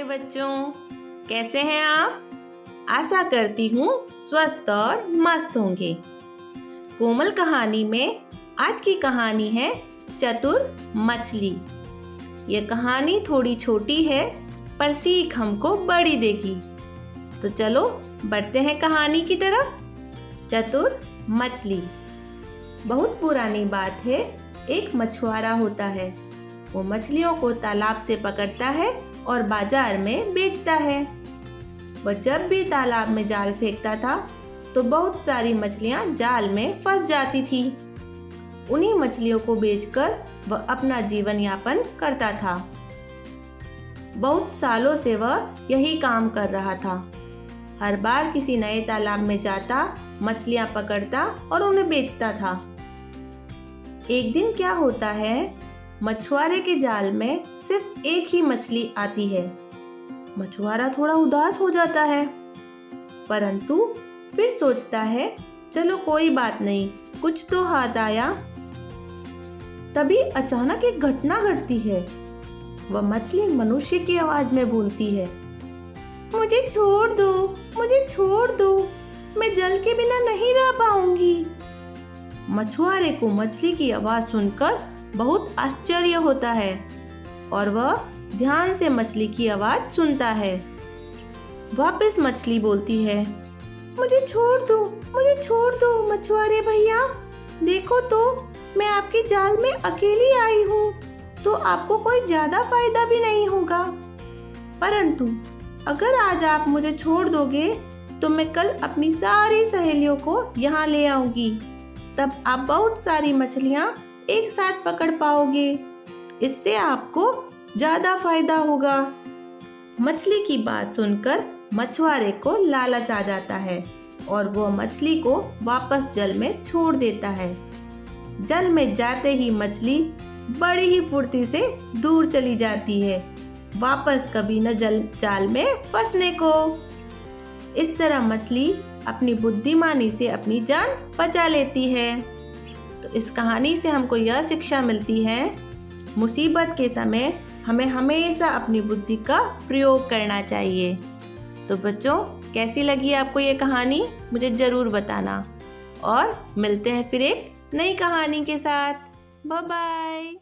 प्यारे बच्चों, कैसे हैं आप? आशा करती हूँ स्वस्थ और मस्त होंगे। कोमल कहानी में आज की कहानी है चतुर मछली। ये कहानी थोड़ी छोटी है, पर सीख हमको बड़ी देगी। तो चलो, बढ़ते हैं कहानी की तरफ़। चतुर मछली। बहुत पुरानी बात है, एक मछुआरा होता है। वो मछलियों को तालाब से पकड़ता है और बाज़ार में बेचता है। वह जब भी तालाब में जाल फेंकता था तो बहुत सारी मछलियाँ जाल में फंस जाती थी। उन्हीं मछलियों को बेचकर वह अपना जीवन यापन करता था। बहुत सालों से वह यही काम कर रहा था। हर बार किसी नए तालाब में जाता, मछलियाँ पकड़ता और उन्हें बेचता था। एक दिन क्या होता है मछुआरे के जाल में सिर्फ़ एक ही मछली आती है। मछुआरा थोड़ा उदास हो जाता है। परंतु फिर सोचता है, चलो कोई बात नहीं, कुछ तो हाथ आया। तभी अचानक एक घटना घटती है। वह मछली मनुष्य की आवाज़ में बोलती है, मुझे छोड़ दो, मुझे छोड़ दो, मैं जल के बिना नहीं रह पाऊँगी। मछुआरे को मछली की आवाज़ सुनकर बहुत आश्चर्य होता है और वह ध्यान से मछली की आवाज़ सुनता है। वापस मछली बोलती है, मुझे छोड़ दो, मुझे छोड़ दो मछुआरे भैया। देखो तो मैं आपके जाल में अकेली आई हूँ तो आपको कोई ज़्यादा फ़ायदा भी नहीं होगा। परंतु, अगर आज आप मुझे छोड़ दोगे तो मैं कल अपनी सारी सहेलियों को यहाँ ले आऊँगी। तब आप बहुत सारी मछलियाँ एक साथ पकड़ पाओगे। इससे आपको ज़्यादा फ़ायदा होगा। मछली की बात सुनकर मछुआरे को लालच आ जाता है और वो मछली को वापस जल में छोड़ देता है। जल में जाते ही मछली बड़ी ही फुर्ती से दूर चली जाती है। वापस कभी न जल, जाल में फंसने को। इस तरह मछली अपनी बुद्धिमानी से अपनी जान बचा लेती है। तो इस कहानी से हमको यह शिक्षा मिलती है, मुसीबत के समय हमें हमेशा अपनी बुद्धि का प्रयोग करना चाहिए। तो बच्चों, कैसी लगी आपको ये कहानी? मुझे ज़रूर बताना। और मिलते हैं फिर एक नई कहानी के साथ। Bye bye